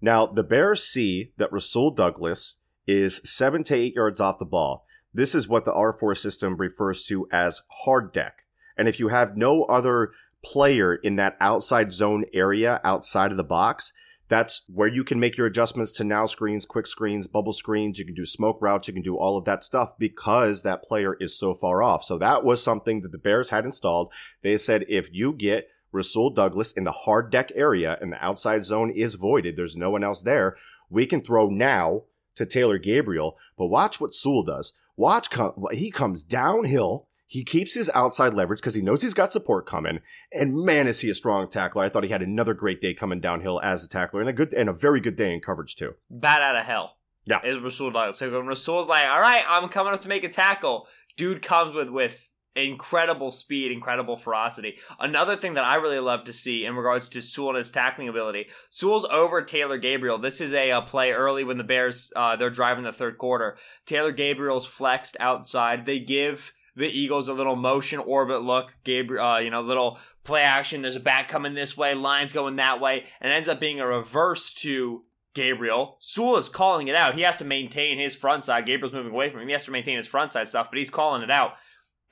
Now, the Bears see that Rasul Douglas is seven to eight yards off the ball. This is what the R4 system refers to as hard deck. And if you have no other player in that outside zone area outside of the box, that's where you can make your adjustments to now screens, quick screens, bubble screens. You can do smoke routes. You can do all of that stuff because that player is so far off. So that was something that the Bears had installed. They said if you get Rasul Douglas in the hard deck area and the outside zone is voided, there's no one else there, we can throw now to Taylor Gabriel. But watch what Sewell does. Watch, he comes downhill. He keeps his outside leverage because he knows he's got support coming. And man, is he a strong tackler. I thought he had another great day coming downhill as a tackler and a good and a very good day in coverage too. bat out of hell. Yeah. Is Rasul Douglas. So when Rasul's like, all right, I'm coming up to make a tackle, dude comes with with incredible speed, incredible ferocity. Another thing that I really love to see in regards to Sewell and his tackling ability, Sewell's over Taylor Gabriel. This is a, uh play early when the Bears uh, they're driving the third quarter. Taylor Gabriel's flexed outside. They give the Eagles a little motion orbit look. Gabriel, uh, you know, little play action. There's a back coming this way, lines going that way, and ends up being a reverse to Gabriel. Sewell is calling it out. He has to maintain his front side. Gabriel's moving away from him. He has to maintain his front side stuff, but he's calling it out.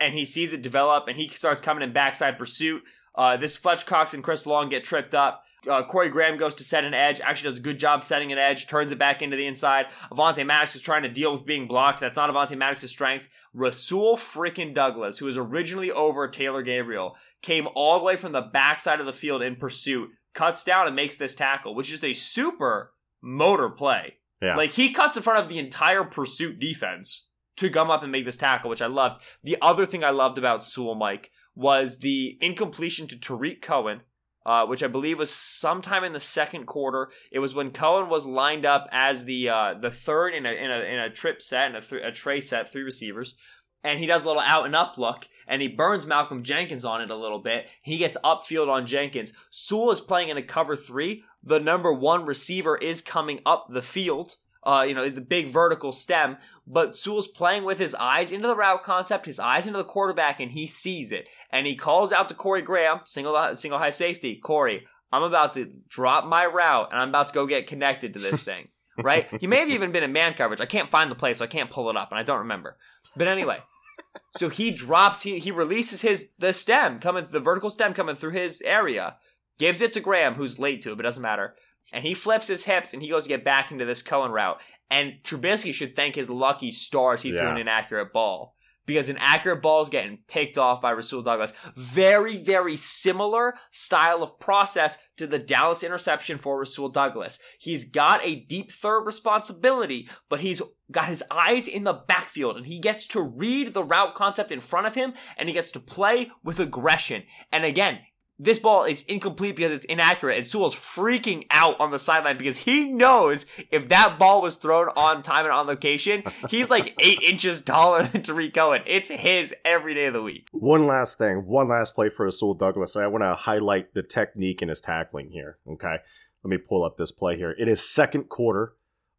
And he sees it develop, and he starts coming in backside pursuit. Uh, this Fletch Cox and Chris Long get tripped up. Uh, Corey Graham goes to set an edge. Actually, does a good job setting an edge. Turns it back into the inside. Avonte Maddox is trying to deal with being blocked. That's not Avonte Maddox's strength. Rasul freaking Douglas, who was originally over Taylor Gabriel, came all the way from the backside of the field in pursuit, cuts down and makes this tackle, which is a super motor play. Yeah. Like he cuts in front of the entire pursuit defense to come up and make this tackle, which I loved. The other thing I loved about Sewell, Mike, was the incompletion to Tarik Cohen, uh, which I believe was sometime in the second quarter. It was when Cohen was lined up as the uh, the third in a in a in a trip set and a, th- a tray set, three receivers. And he does a little out and up look, and he burns Malcolm Jenkins on it a little bit. He gets upfield on Jenkins. Sewell is playing in a cover three. The number one receiver is coming up the field. Uh, you know, the big vertical stem, but Sewell's playing with his eyes into the route concept, his eyes into the quarterback, and he sees it. And he calls out to Corey Graham, single single high safety. Corey, I'm about to drop my route, and I'm about to go get connected to this thing. right? He may have even been in man coverage. I can't find the play, so I can't pull it up, and I don't remember. But anyway, so he drops, he he releases his the stem coming, the vertical stem coming through his area, gives it to Graham, who's late to it, but doesn't matter. and he flips his hips and he goes to get back into this Cohen route. And Trubisky should thank his lucky stars he threw an inaccurate ball. Because an accurate ball is getting picked off by Rasul Douglas. Very, very similar style of process to the Dallas interception for Rasul Douglas. He's got a deep third responsibility, but he's got his eyes in the backfield and he gets to read the route concept in front of him and he gets to play with aggression. And again, this ball is incomplete because it's inaccurate, and Sewell's freaking out on the sideline because he knows if that ball was thrown on time and on location, he's like eight inches taller than Tarik Cohen. It's his every day of the week. One last thing, one last play for Rasul Douglas. I want to highlight the technique in his tackling here. Okay. Let me pull up this play here. It is second quarter,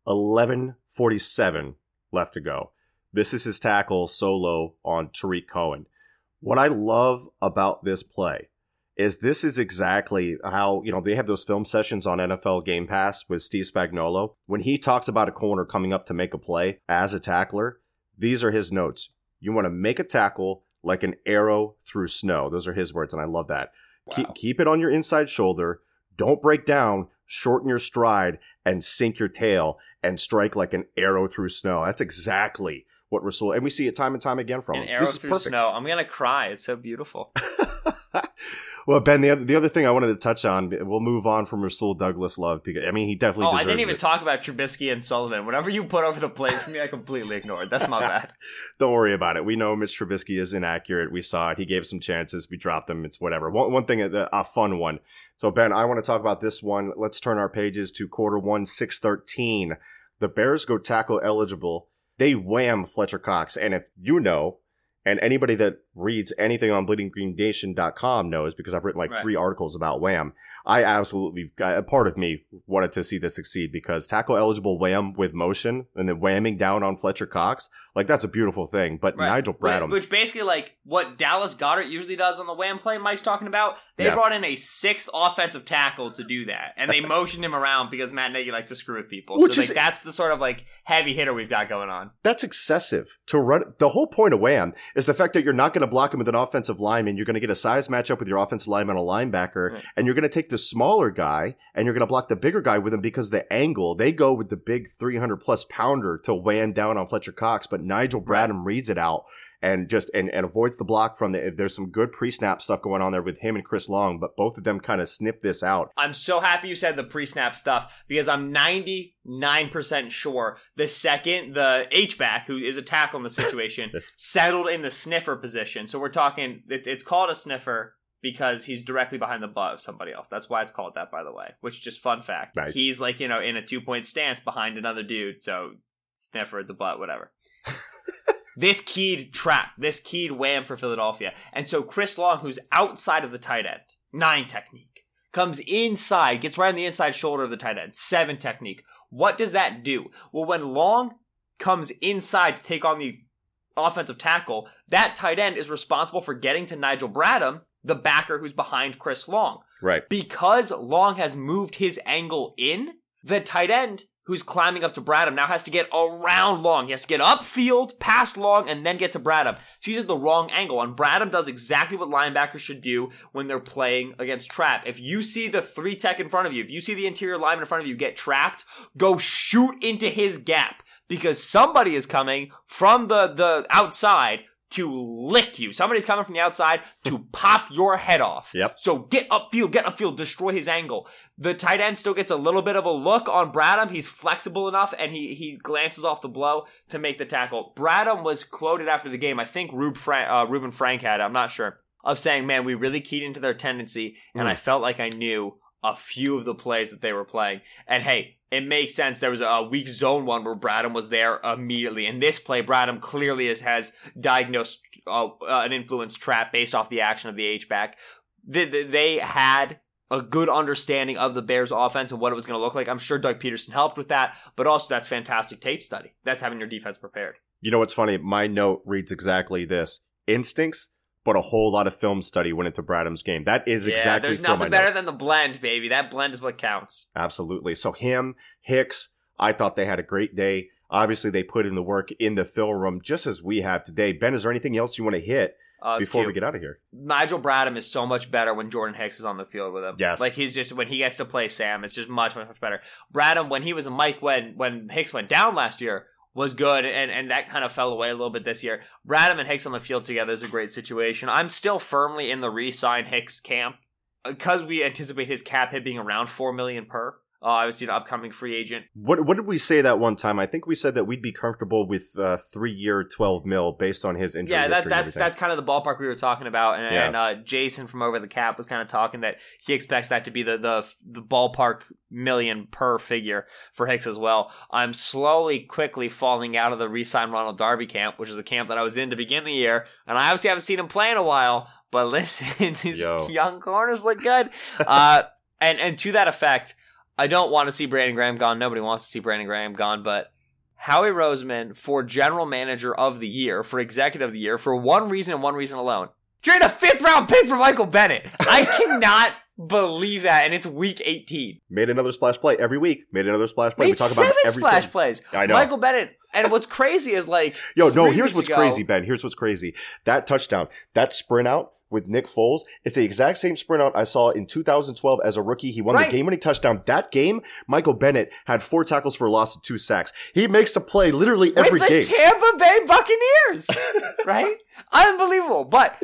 1147 left to go. This is his tackle solo on Tarik Cohen. What I love about this play is this is exactly how, you know, they have those film sessions on NFL Game Pass with Steve Spagnuolo. When he talks about a corner coming up to make a play as a tackler, these are his notes. You want to make a tackle like an arrow through snow. Those are his words, and I love that. Keep, keep it on your inside shoulder. Don't break down. Shorten your stride and sink your tail and strike like an arrow through snow. That's exactly what Rasul, and we see it time and time again from An him. arrow This through perfect. snow. I'm gonna cry. It's so beautiful. well, Ben, the other, the other thing I wanted to touch on, we'll move on from Rasul Douglas Love because I mean he definitely Oh, I didn't even it. talk about Trubisky and Sullivan. Whatever you put over the plate for me, I completely ignored. That's my bad. Don't worry about it. We know Mitch Trubisky is inaccurate. We saw it. He gave some chances. We dropped them. It's whatever. One, one thing, a, a fun one. So, Ben, I want to talk about this one. Let's turn our pages to quarter one, 613. The Bears go tackle eligible. They wham Fletcher Cox. And if you know, and anybody that reads anything on bleedinggreennation.com knows because I've written like Right. three articles about wham. I absolutely, a part of me wanted to see this succeed because tackle eligible wham with motion and then whamming down on Fletcher Cox, like that's a beautiful thing. But Right. Nigel Bradham, Which basically like what Dallas Goedert usually does on the wham play Mike's talking about. They Yeah. brought in a sixth offensive tackle to do that. And they motioned him around because Matt Nagy likes to screw with people. Which so is- like that's the sort of like heavy hitter we've got going on. that's excessive to run. The whole point of wham is the fact that you're not going to block him with an offensive lineman. You're going to get a size matchup with your offensive lineman, and a linebacker, Right. and you're going to take the smaller guy and you're going to block the bigger guy with him because the angle they go with the big 300 plus pounder to wham down on Fletcher Cox, but Nigel Bradham reads it out. And just and, and avoids the block from the. There's some good pre-snap stuff going on there with him and Chris Long, but both of them kind of sniff this out. I'm so happy you said the pre-snap stuff because I'm 99% sure the second the H-back, who is a tackle in the situation, settled in the sniffer position. So we're talking, it, it's called a sniffer because he's directly behind the butt of somebody else. That's why it's called that, by the way, which is just fun fact. Nice. He's like, you know, in a two-point stance behind another dude. So sniffer at the butt, whatever. this keyed trap, this keyed wham for Philadelphia. And so Chris Long, who's outside of the tight end, nine technique, comes inside, gets right on the inside shoulder of the tight end, seven technique. What does that do? Well, when Long comes inside to take on the offensive tackle, that tight end is responsible for getting to Nigel Bradham, the backer who's behind Chris Long. Right. Because Long has moved his angle in, the tight end who's climbing up to Bradham now has to get around Long. He has to get upfield, past Long, and then get to Bradham. So he's at the wrong angle. And Bradham does exactly what linebackers should do when they're playing against trap. If you see the three tech in front of you, if you see the interior lineman in front of you get trapped, go shoot into his gap because somebody is coming from the, the outside to lick you. Somebody's coming from the outside to pop your head off. Yep. So get upfield, get upfield, destroy his angle. The tight end still gets a little bit of a look on Bradham. He's flexible enough and he, he glances off the blow to make the tackle. Bradham was quoted after the game. I think Rube Frank, uh, Reuben Frank had it. I'm not sure. Of saying, man, we really keyed into their tendency and Mm. I felt like I knew a few of the plays that they were playing. And hey, it makes sense. There was a weak zone one where Bradham was there immediately. In this play, Bradham clearly has diagnosed uh, uh, an influence trap based off the action of the H back. They had a good understanding of the Bears' offense and what it was going to look like. I'm sure Doug Pederson helped with that, but also that's fantastic tape study. That's having your defense prepared. You know what's funny? My note reads exactly this: instincts, but a whole lot of film study went into Bradham's game. That is yeah, exactly there's nothing better than the blend, baby. That blend is what counts. Absolutely. So him, Hicks, I thought they had a great day. Obviously, they put in the work in the film room just as we have today. Ben, is there anything else you want to hit Uh, before cute. we get out of here. Nigel Bradham is so much better when Jordan Hicks is on the field with him. Yes. like he's just when he gets to play Sam, it's just much much much better. Bradham when he was a Mike when when Hicks went down last year was good, and and that kind of fell away a little bit this year. Bradham and Hicks on the field together is a great situation. I'm still firmly in the re-sign Hicks camp uh, because we anticipate his cap hit being around four million per. Uh, obviously, an upcoming free agent. What what did we say that one time? I think we said that we'd be comfortable with uh, three year, twelve mil based on his injury. Yeah, that, that's that's kind of the ballpark we were talking about, and, Yeah. and uh, Jason from Over the Cap was kind of talking that he expects that to be the, the the ballpark million per figure for Hicks as well. I'm slowly, quickly falling out of the re-sign Ronald Darby camp, which is a camp that I was in to begin the year, and I obviously haven't seen him play in a while. But listen, these Yo. young corners look good, uh, and and to that effect, I don't want to see Brandon Graham gone. Nobody wants to see Brandon Graham gone, but Howie Roseman for general manager of the year, for executive of the year, for one reason and one reason alone. Trade a fifth round pick for Michael Bennett. I cannot believe that, and it's week 18. Made another splash play every week. Made another splash play. we Made talk seven about everything. splash plays. I know. Michael Bennett. And what's crazy is like, Yo, no, here's what's ago- crazy, Ben. Here's what's crazy. That touchdown, that sprint out with Nick Foles, it's the exact same sprint out I saw in 2012 as a rookie. He won Right. the game winning touchdown. That game, Michael Bennett had four tackles for a loss and two sacks. He makes a play literally every with the game. Tampa Bay Buccaneers, right? Unbelievable. But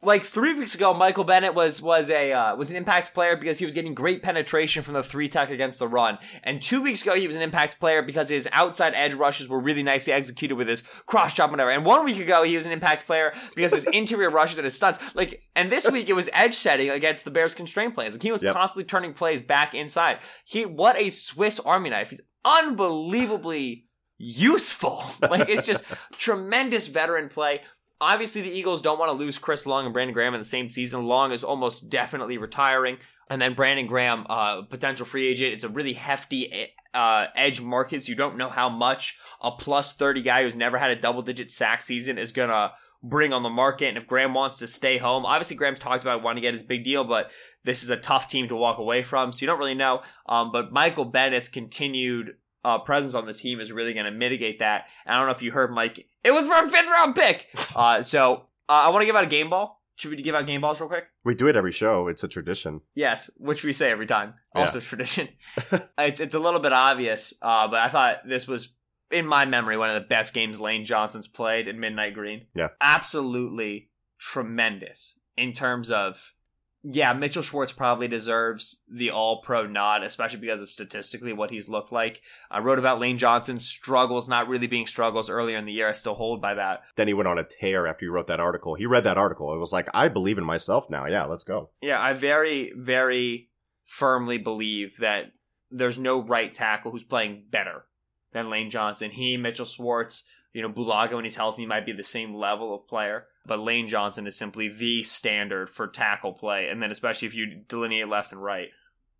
like three weeks ago, Michael Bennett was was a uh, was an impact player because he was getting great penetration from the three tech against the run. And two weeks ago, he was an impact player because his outside edge rushes were really nicely executed with his cross chop and whatever. And one week ago, he was an impact player because his interior rushes and his stunts. Like, and this week it was edge setting against the Bears constraint plays. Like he was Yep. constantly turning plays back inside. He what a Swiss Army knife. He's unbelievably useful. Like it's just tremendous veteran play. Obviously, the Eagles don't want to lose Chris Long and Brandon Graham in the same season. Long is almost definitely retiring, and then Brandon Graham, uh, potential free agent. It's a really hefty uh, edge market, so you don't know how much a plus thirty guy who's never had a double digit sack season is gonna bring on the market. And if Graham wants to stay home, obviously Graham's talked about wanting to get his big deal, but this is a tough team to walk away from, so you don't really know. Um, but Michael Bennett's continued uh, presence on the team is really going to mitigate that. And I don't know if you heard Mike. It was for a fifth round pick. Uh, so uh, I want to give out a game ball. Should we give out game balls real quick? We do it every show. It's a tradition. Yes, which we say every time. Yeah. Also tradition. it's it's a little bit obvious, uh, but I thought this was in my memory one of the best games Lane Johnson's played in Midnight Green. Yeah. absolutely tremendous in terms of. Yeah, Mitchell Schwartz probably deserves the All Pro nod, especially because of statistically what he's looked like. I wrote about Lane Johnson's struggles not really being struggles earlier in the year. I still hold by that. Then he went on a tear after he wrote that article. He read that article. It was like, I believe in myself now. Yeah, let's go. Yeah, I very, very firmly believe that there's no right tackle who's playing better than Lane Johnson. He, Mitchell Schwartz, you know, Bulaga when he's healthy might be the same level of player, but Lane Johnson is simply the standard for tackle play. And then especially if you delineate left and right,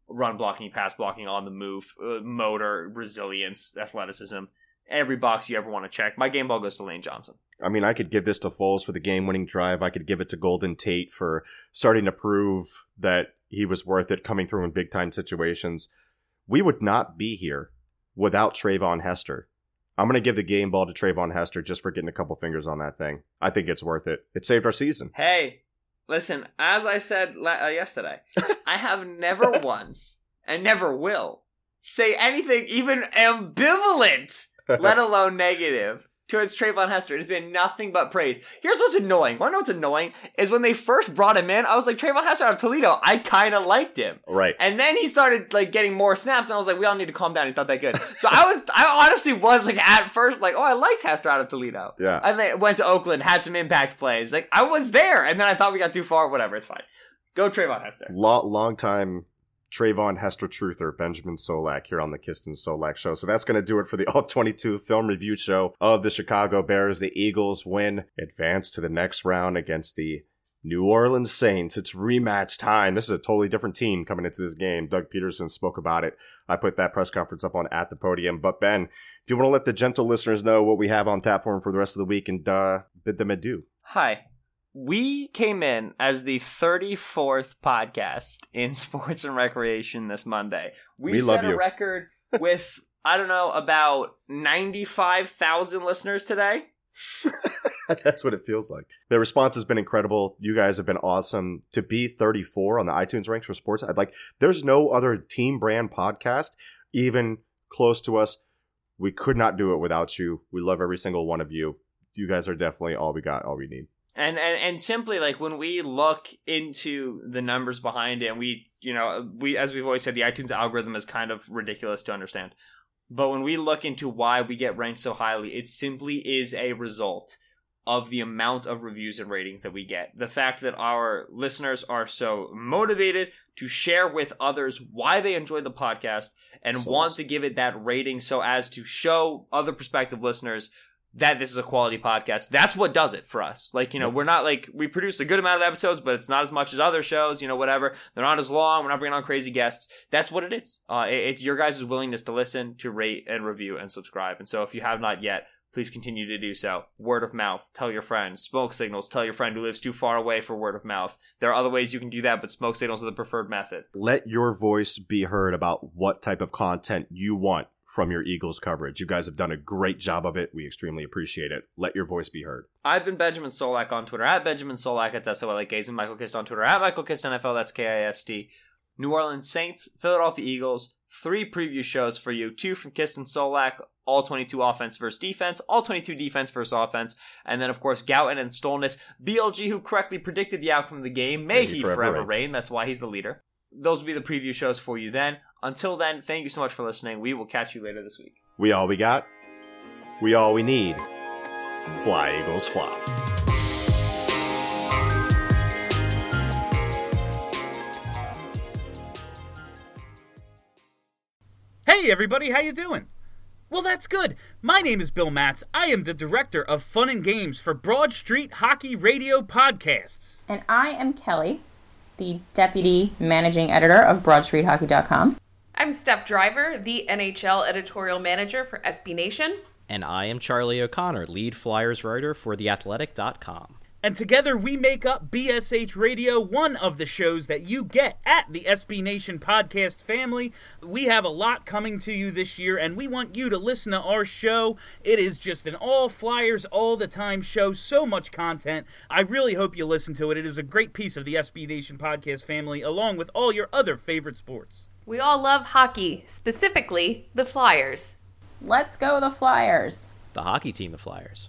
run blocking, pass blocking, on the move, uh, motor, resilience, athleticism, every box you ever want to check. My game ball goes to Lane Johnson. I mean, I could give this to Foles for the game winning drive. I could give it to Golden Tate for starting to prove that he was worth it coming through in big time situations. We would not be here without Treyvon Hester. I'm going to give the game ball to Treyvon Hester just for getting a couple fingers on that thing. I think it's worth it. It saved our season. Hey, listen, as I said la- uh, yesterday, I have never once and never will say anything even ambivalent, let alone negative. Towards Treyvon Hester, it has been nothing but praise. Here's what's annoying. Wanna know what's annoying? Is when they first brought him in, I was like, Treyvon Hester out of Toledo, I kinda liked him. Right. And then he started like getting more snaps, and I was like, we all need to calm down. He's not that good. So I was, I honestly was like at first like, oh, I liked Hester out of Toledo. Yeah. I think went to Oakland, had some impact plays. Like I was there, and then I thought we got too far. Whatever, it's fine. Go Trayvon Hester. Lo- long time Treyvon Hester truther, Benjamin Solak, here on the Kiston Solak Show. So that's going to do it for the All 22 film review show of the Chicago Bears. The Eagles win, advance to the next round against the New Orleans Saints. It's rematch time. This is a totally different team coming into this game. Doug Pederson spoke about it. I put that press conference up on at the podium. But Ben, do you want to let the gentle listeners know what we have on tap for them for the rest of the week and uh, bid them adieu? Hi. We came in as the 34th podcast in sports and recreation this Monday. We, We set a you. record with I don't know about 95,000 listeners today. That's what it feels like. The response has been incredible. You guys have been awesome. To be 34 on the iTunes ranks for sports, I'd like. There's no other team brand podcast even close to us. We could not do it without you. We love every single one of you. You guys are definitely all we got, all we need. And, and and simply like when we look into the numbers behind it, and we you know we as we've always said, the iTunes algorithm is kind of ridiculous to understand. But when we look into why we get ranked so highly, it simply is a result of the amount of reviews and ratings that we get. The fact that our listeners are so motivated to share with others why they enjoy the podcast and So want awesome. to give it that rating so as to show other prospective listeners that this is a quality podcast. That's what does it for us. Like, you know, we're not like, we produce a good amount of episodes, but it's not as much as other shows, you know, whatever. They're not as long. We're not bringing on crazy guests. That's what it is. Uh, it- it's your guys' willingness to listen, to rate and review and subscribe. And so if you have not yet, please continue to do so. Word of mouth, tell your friends. Smoke signals, tell your friend who lives too far away for word of mouth. There are other ways you can do that, but smoke signals are the preferred method. Let your voice be heard about what type of content you want from your Eagles coverage. You guys have done a great job of it. We extremely appreciate it. Let your voice be heard. I've been Benjamin Solak on Twitter at Benjamin Solak. It's S O L A K. He's been Michael Kist on Twitter at Michael Kist NFL. That's K I S T. New Orleans Saints, Philadelphia Eagles. Three preview shows for you. Two from Kist and Solak. All 22 offense versus defense. All 22 defense versus offense. And then, of course, Gowton and Stolnis. BLG, who correctly predicted the outcome of the game. May, he forever, reign. That's why he's the leader. Those will be the preview shows for you then. Until then, thank you so much for listening. We will catch you later this week. We all we got. We all we need. Fly, Eagles, fly. Hey everybody, how you doing? Well, that's good. My name is Bill Matz. I am the director of fun and games for Broad Street Hockey Radio Podcasts. And I am Kelly, the deputy managing editor of BroadStreetHockey.com. I'm Steph Driver, the NHL editorial manager for SB Nation. And I am Charlie O'Connor, lead Flyers writer for TheAthletic.com. And together we make up BSH Radio, one of the shows that you get at the SB Nation podcast family. We have a lot coming to you this year, and we want you to listen to our show. It is just an all Flyers, all the time show, so much content. I really hope you listen to it. It is a great piece of the SB Nation podcast family, along with all your other favorite sports. We all love hockey, specifically the Flyers. Let's go, the Flyers! The hockey team, the Flyers.